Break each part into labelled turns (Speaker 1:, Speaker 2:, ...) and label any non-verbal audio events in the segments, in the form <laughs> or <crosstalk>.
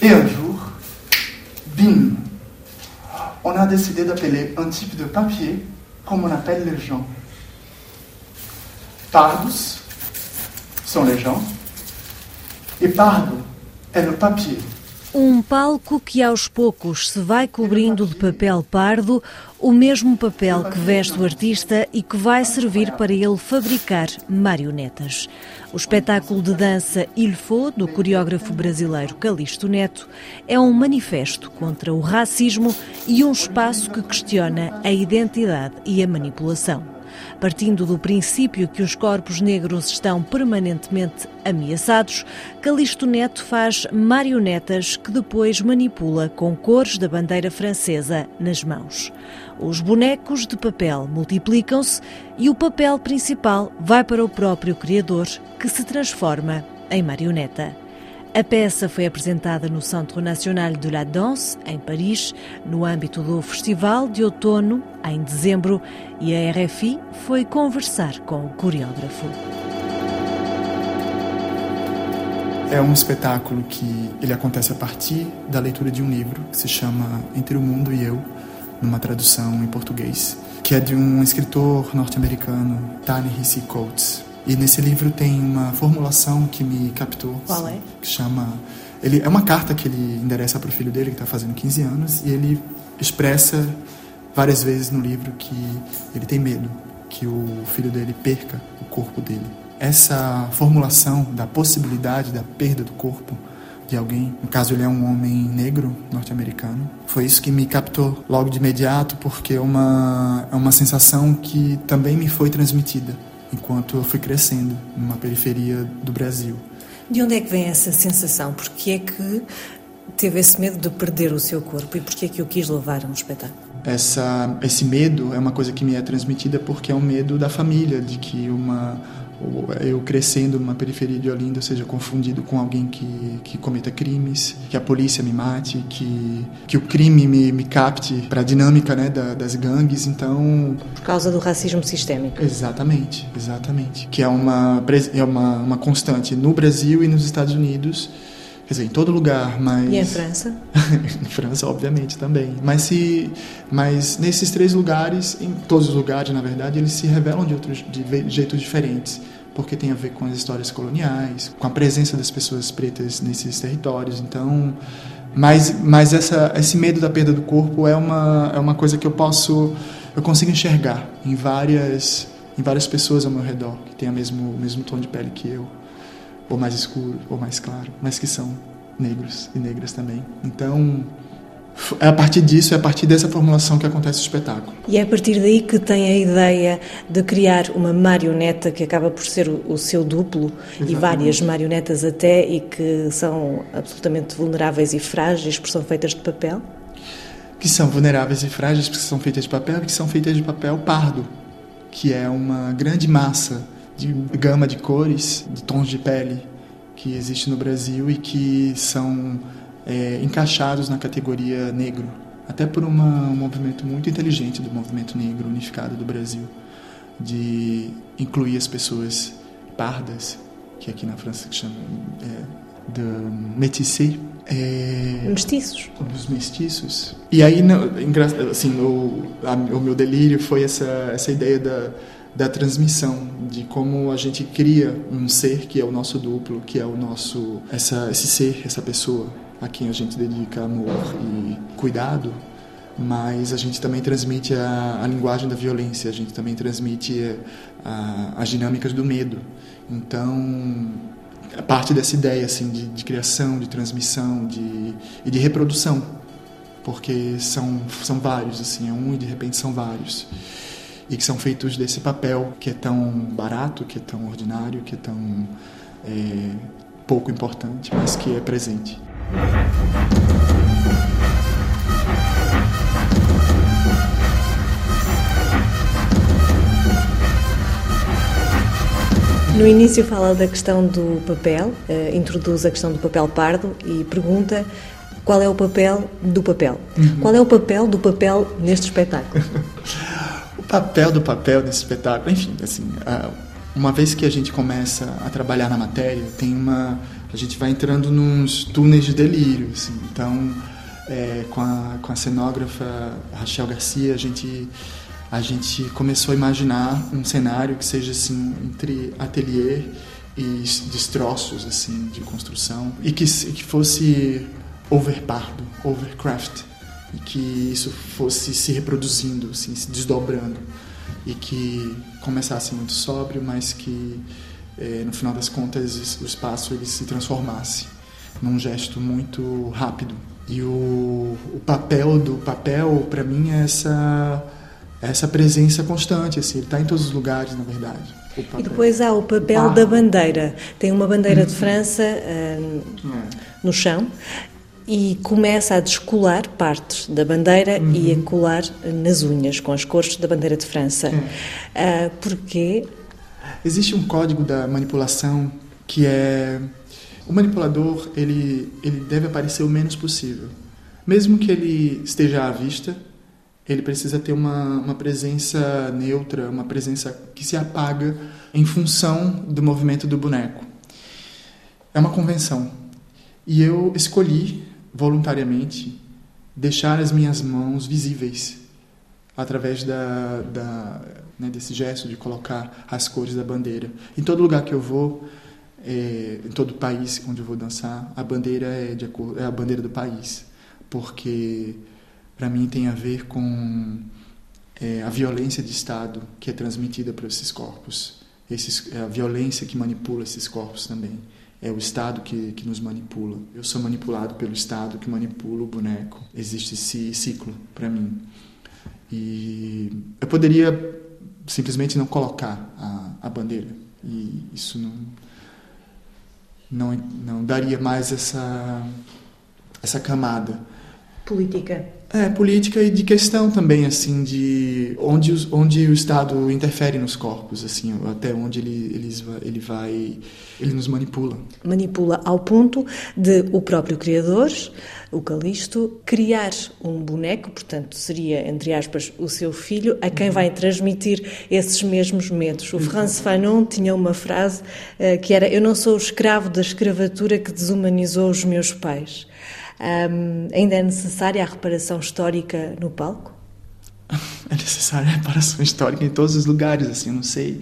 Speaker 1: Et un jour, bim, on a décidé d'appeler un type de papier comme on appelle les gens. Pardos sont les gens et pardo é le papier.
Speaker 2: Um palco que aos poucos se vai cobrindo de papel pardo, o mesmo papel que veste o artista e que vai servir para ele fabricar marionetas. O espetáculo de dança Il Faut, do coreógrafo brasileiro Calixto Neto, é um manifesto contra o racismo e um espaço que questiona a identidade e a manipulação. Partindo do princípio que os corpos negros estão permanentemente ameaçados, Calixto Neto faz marionetas que depois manipula com cores da bandeira francesa nas mãos. Os bonecos de papel multiplicam-se e o papel principal vai para o próprio criador, que se transforma em marioneta. A peça foi apresentada no Centre National de la Danse, em Paris, no âmbito do Festival de Outono, em dezembro, e a RFI foi conversar com o coreógrafo.
Speaker 3: É um espetáculo que ele acontece a partir da leitura de um livro que se chama Entre o Mundo e Eu, numa tradução em português, que é de um escritor norte-americano, Ta-Nehisi Coates. E nesse livro tem uma formulação que me captou.
Speaker 2: Qual é?
Speaker 3: Que chama. Ele, é uma carta que ele endereça para o filho dele, que está fazendo 15 anos, e ele expressa várias vezes no livro que ele tem medo que o filho dele perca o corpo dele. Essa formulação da possibilidade da perda do corpo de alguém, no caso ele é um homem negro norte-americano, foi isso que me captou logo de imediato, porque é uma, é uma sensação que também me foi transmitida enquanto eu fui crescendo numa periferia do Brasil.
Speaker 2: De onde é que vem essa sensação? Porque é que teve esse medo de perder o seu corpo e porque é que o quis levar a um espetáculo?
Speaker 3: Essa, esse medo é uma coisa que me é transmitida porque é um medo da família, de que uma eu crescendo numa periferia de Olinda seja confundido com alguém que, que cometa crimes, que a polícia me mate, que, que o crime me, me capte para a dinâmica né, da, das gangues, então...
Speaker 2: Por causa do racismo sistêmico.
Speaker 3: Exatamente, exatamente. Que é uma, é uma, uma constante no Brasil e nos Estados Unidos, quer dizer, em todo lugar, mas...
Speaker 2: E em França? <laughs>
Speaker 3: em França, obviamente, também. Mas, se, mas nesses três lugares, em todos os lugares, na verdade, eles se revelam de, outros, de jeitos diferentes porque tem a ver com as histórias coloniais, com a presença das pessoas pretas nesses territórios. Então, mas, mas essa, esse medo da perda do corpo é uma, é uma coisa que eu posso, eu consigo enxergar em várias, em várias pessoas ao meu redor que têm o mesmo, o mesmo tom de pele que eu ou mais escuro, ou mais claro, mas que são negros e negras também. Então, é a partir disso, é a partir dessa formulação que acontece o espetáculo.
Speaker 2: E é a partir daí que tem a ideia de criar uma marioneta que acaba por ser o, o seu duplo Exatamente. e várias marionetas até e que são absolutamente vulneráveis e frágeis porque são feitas de papel?
Speaker 3: Que são vulneráveis e frágeis porque são feitas de papel e que são feitas de papel pardo, que é uma grande massa de gama de cores, de tons de pele que existe no Brasil e que são é, encaixados na categoria negro, até por uma, um movimento muito inteligente do movimento negro unificado do Brasil, de incluir as pessoas pardas, que aqui na França se chama é, de métissé,
Speaker 2: é, mestiços.
Speaker 3: Os mestiços. E aí, assim, o, a, o meu delírio foi essa, essa ideia da, da transmissão, de como a gente cria um ser que é o nosso duplo, que é o nosso essa esse ser, essa pessoa a quem a gente dedica amor e cuidado, mas a gente também transmite a, a linguagem da violência, a gente também transmite a, a, as dinâmicas do medo. Então, parte dessa ideia assim de, de criação, de transmissão, de e de reprodução, porque são são vários assim, é um e de repente são vários e que são feitos desse papel que é tão barato, que é tão ordinário, que é tão é, pouco importante, mas que é presente.
Speaker 2: No início fala da questão do papel, uh, introduz a questão do papel pardo e pergunta qual é o papel do papel. Uhum. Qual é o papel do papel neste espetáculo? <laughs>
Speaker 3: papel do papel nesse espetáculo, enfim, assim, uma vez que a gente começa a trabalhar na matéria, tem uma a gente vai entrando nos túneis de delírio, assim. Então, é, com, a, com a cenógrafa Rachel Garcia, a gente a gente começou a imaginar um cenário que seja assim entre ateliê e destroços assim de construção e que, que fosse overpardo, overcraft e que isso fosse se reproduzindo, assim, se desdobrando e que começasse muito sóbrio, mas que é, no final das contas o espaço ele se transformasse num gesto muito rápido e o, o papel do papel para mim é essa essa presença constante, assim, ele está em todos os lugares, na verdade.
Speaker 2: E depois há o papel ah. da bandeira. Tem uma bandeira de França uh, no chão e começa a descolar partes da bandeira uhum. e a colar nas unhas com as cores da bandeira de França. Uh, porquê?
Speaker 3: Existe um código da manipulação que é o manipulador ele ele deve aparecer o menos possível, mesmo que ele esteja à vista ele precisa ter uma, uma presença neutra, uma presença que se apaga em função do movimento do boneco. É uma convenção. E eu escolhi, voluntariamente, deixar as minhas mãos visíveis através da, da né, desse gesto de colocar as cores da bandeira. Em todo lugar que eu vou, é, em todo país onde eu vou dançar, a bandeira é, de, é a bandeira do país, porque para mim tem a ver com é, a violência de Estado que é transmitida por esses corpos. Esses, é a violência que manipula esses corpos também. É o Estado que, que nos manipula. Eu sou manipulado pelo Estado que manipula o boneco. Existe esse ciclo para mim. E eu poderia simplesmente não colocar a, a bandeira. E isso não, não, não daria mais essa, essa camada.
Speaker 2: Política.
Speaker 3: É, política e de questão também, assim, de onde, os, onde o Estado interfere nos corpos, assim, até onde ele, ele, ele vai, ele nos manipula.
Speaker 2: Manipula ao ponto de o próprio criador, o Calisto, criar um boneco, portanto, seria, entre aspas, o seu filho, a quem vai transmitir esses mesmos medos. O Franz Fanon tinha uma frase uh, que era: Eu não sou o escravo da escravatura que desumanizou os meus pais. Um, ainda é necessária a reparação histórica no palco? <laughs>
Speaker 3: É necessária a reparação histórica em todos os lugares, assim, não sei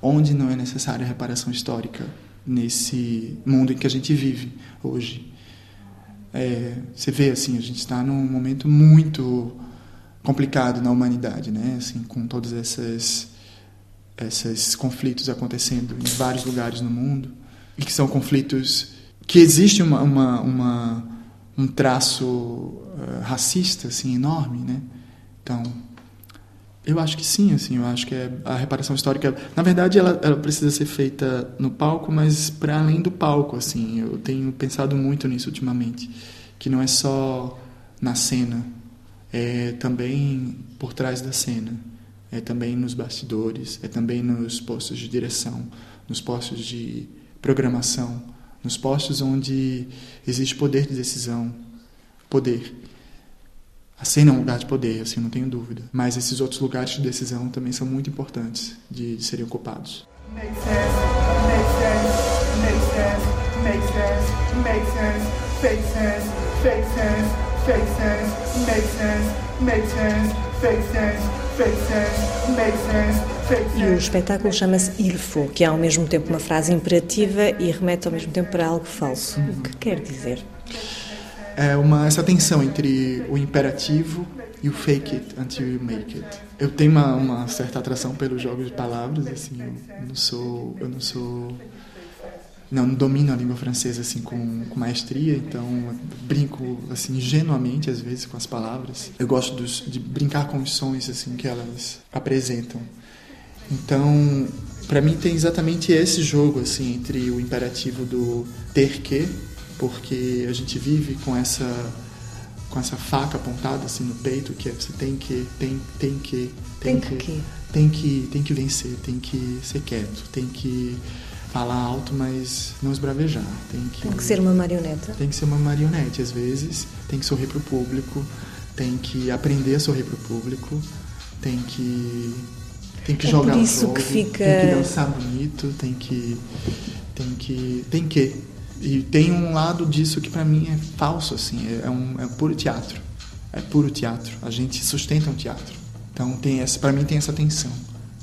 Speaker 3: onde não é necessária reparação histórica nesse mundo em que a gente vive hoje. É, você vê, assim, a gente está num momento muito complicado na humanidade, né? Assim, com todos esses, esses conflitos acontecendo em vários lugares no mundo e que são conflitos que existe uma, uma, uma um traço uh, racista assim enorme, né? Então, eu acho que sim, assim, eu acho que é a reparação histórica, na verdade, ela, ela precisa ser feita no palco, mas para além do palco, assim, eu tenho pensado muito nisso ultimamente, que não é só na cena, é também por trás da cena, é também nos bastidores, é também nos postos de direção, nos postos de programação, nos postos onde existe poder de decisão, poder. A cena é um lugar de poder, assim, não tenho dúvida. Mas esses outros lugares de decisão também são muito importantes de, de serem ocupados. Make sense, make sense, make sense, fake sense, fake sense, fake sense, make sense, make sense, fake sense,
Speaker 2: E o espetáculo chama-se Il faut, que é ao mesmo tempo uma frase imperativa e remete ao mesmo tempo para algo falso. O que quer dizer?
Speaker 3: É uma, essa tensão entre o imperativo e o fake it until you make it. Eu tenho uma, uma certa atração pelos jogos de palavras, assim, eu não sou, eu não sou não, domino a língua francesa assim com, com maestria, então brinco assim ingenuamente às vezes com as palavras. Eu gosto dos, de brincar com os sons assim que elas apresentam. Então, para mim tem exatamente esse jogo assim entre o imperativo do ter que, porque a gente vive com essa com essa faca apontada assim no peito que é você tem que tem tem que
Speaker 2: tem, tem que,
Speaker 3: que tem que tem que vencer, tem que ser quieto, tem que falar alto, mas não esbravejar. Tem que,
Speaker 2: tem que ser uma marioneta.
Speaker 3: Tem que ser uma marionete, às vezes. Tem que sorrir para o público, tem que aprender a sorrir para o público, tem que tem que
Speaker 2: é
Speaker 3: jogar
Speaker 2: por isso
Speaker 3: jogo,
Speaker 2: que fica...
Speaker 3: tem que dançar bonito, tem que tem que tem que E tem um lado disso que para mim é falso, assim, é, é, um é puro teatro. É puro teatro. A gente sustenta um teatro. Então tem essa, para mim tem essa tensão,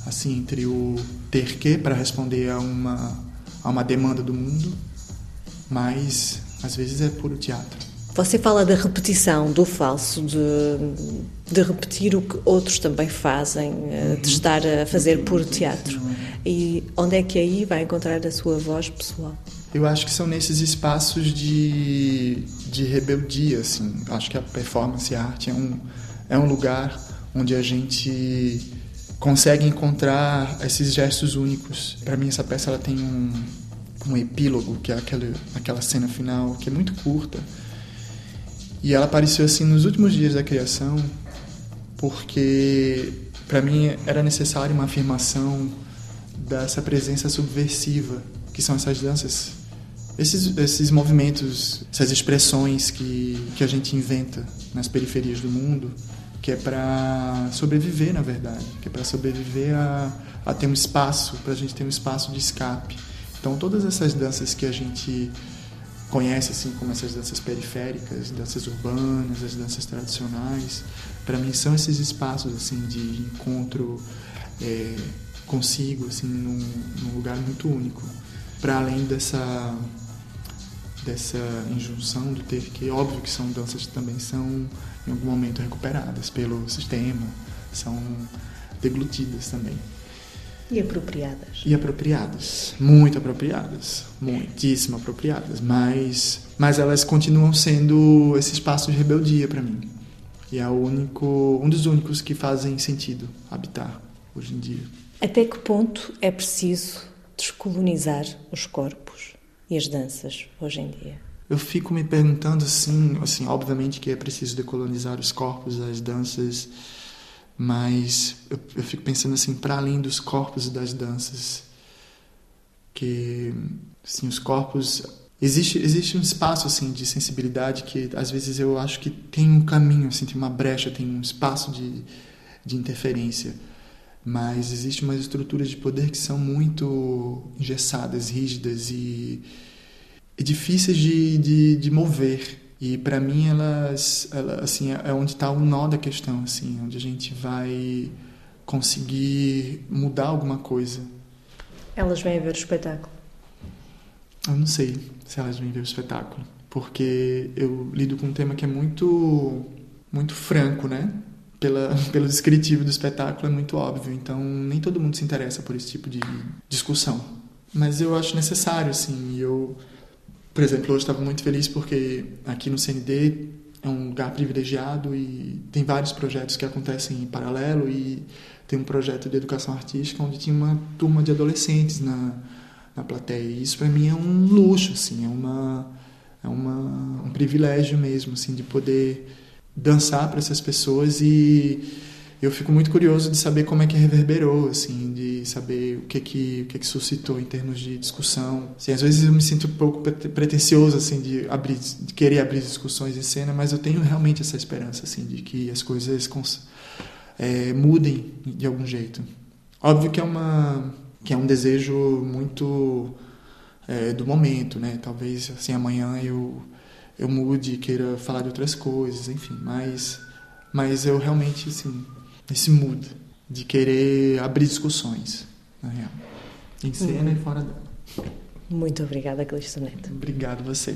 Speaker 3: assim, entre o ter que para responder a uma a uma demanda do mundo, mas às vezes é puro teatro.
Speaker 4: Você fala da repetição, do falso, de, de repetir o que outros também fazem, eh, de estar a fazer puro teatro. E onde é que aí vai encontrar a sua voz pessoal?
Speaker 3: Eu acho que são nesses espaços de, de rebeldia, assim. Acho que a performance e a arte é um, é um lugar onde a gente consegue encontrar esses gestos únicos. Para mim, essa peça ela tem um, um epílogo, que é aquela, aquela cena final, que é muito curta. E ela apareceu assim nos últimos dias da criação, porque para mim era necessário uma afirmação dessa presença subversiva, que são essas danças, esses, esses movimentos, essas expressões que, que a gente inventa nas periferias do mundo que é para sobreviver, na verdade, que é para sobreviver a, a ter um espaço, para a gente ter um espaço de escape. Então, todas essas danças que a gente conhece, assim como essas danças periféricas, danças urbanas, as danças tradicionais, para mim são esses espaços assim de encontro é, consigo, assim, num, num lugar muito único. Para além dessa dessa injunção do ter que, óbvio que são danças que também são em algum momento recuperadas pelo sistema, são deglutidas também.
Speaker 4: E apropriadas.
Speaker 3: E apropriadas, muito apropriadas, muitíssimo apropriadas, mas mas elas continuam sendo esse espaço de rebeldia para mim. E é o único, um dos únicos que fazem sentido habitar hoje em dia.
Speaker 4: Até que ponto é preciso descolonizar os corpos e as danças hoje em dia?
Speaker 3: Eu fico me perguntando assim, assim, obviamente que é preciso decolonizar os corpos, as danças, mas eu, eu fico pensando assim, para além dos corpos e das danças, que assim, os corpos existe existe um espaço assim de sensibilidade que às vezes eu acho que tem um caminho, assim, tem uma brecha, tem um espaço de de interferência mas existe umas estruturas de poder que são muito engessadas, rígidas e e difíceis de, de, de mover. E para mim elas, elas, assim, é onde está o nó da questão, assim, onde a gente vai conseguir mudar alguma coisa.
Speaker 4: Elas vêm ver o espetáculo?
Speaker 3: Eu não sei se elas vêm ver o espetáculo, porque eu lido com um tema que é muito muito franco, né? Pela, pelo descritivo do espetáculo é muito óbvio, então nem todo mundo se interessa por esse tipo de discussão. Mas eu acho necessário, assim, eu por exemplo, hoje estava muito feliz porque aqui no CND é um lugar privilegiado e tem vários projetos que acontecem em paralelo e tem um projeto de educação artística onde tinha uma turma de adolescentes na, na plateia. E isso para mim é um luxo, assim, é uma é uma, um privilégio mesmo, assim, de poder dançar para essas pessoas e eu fico muito curioso de saber como é que reverberou, assim, de saber o que que, o que, que suscitou em termos de discussão. Assim, às vezes eu me sinto um pouco pretencioso, assim, de, abrir, de querer abrir discussões em cena, mas eu tenho realmente essa esperança, assim, de que as coisas é, mudem de algum jeito. Óbvio que é uma que é um desejo muito é, do momento, né? Talvez assim amanhã eu eu mude, queira falar de outras coisas, enfim, mas mas eu realmente assim esse mood de querer abrir discussões, na real. Em cena uhum. e fora dela.
Speaker 4: Muito obrigada, Calixto Neto.
Speaker 3: Obrigado você.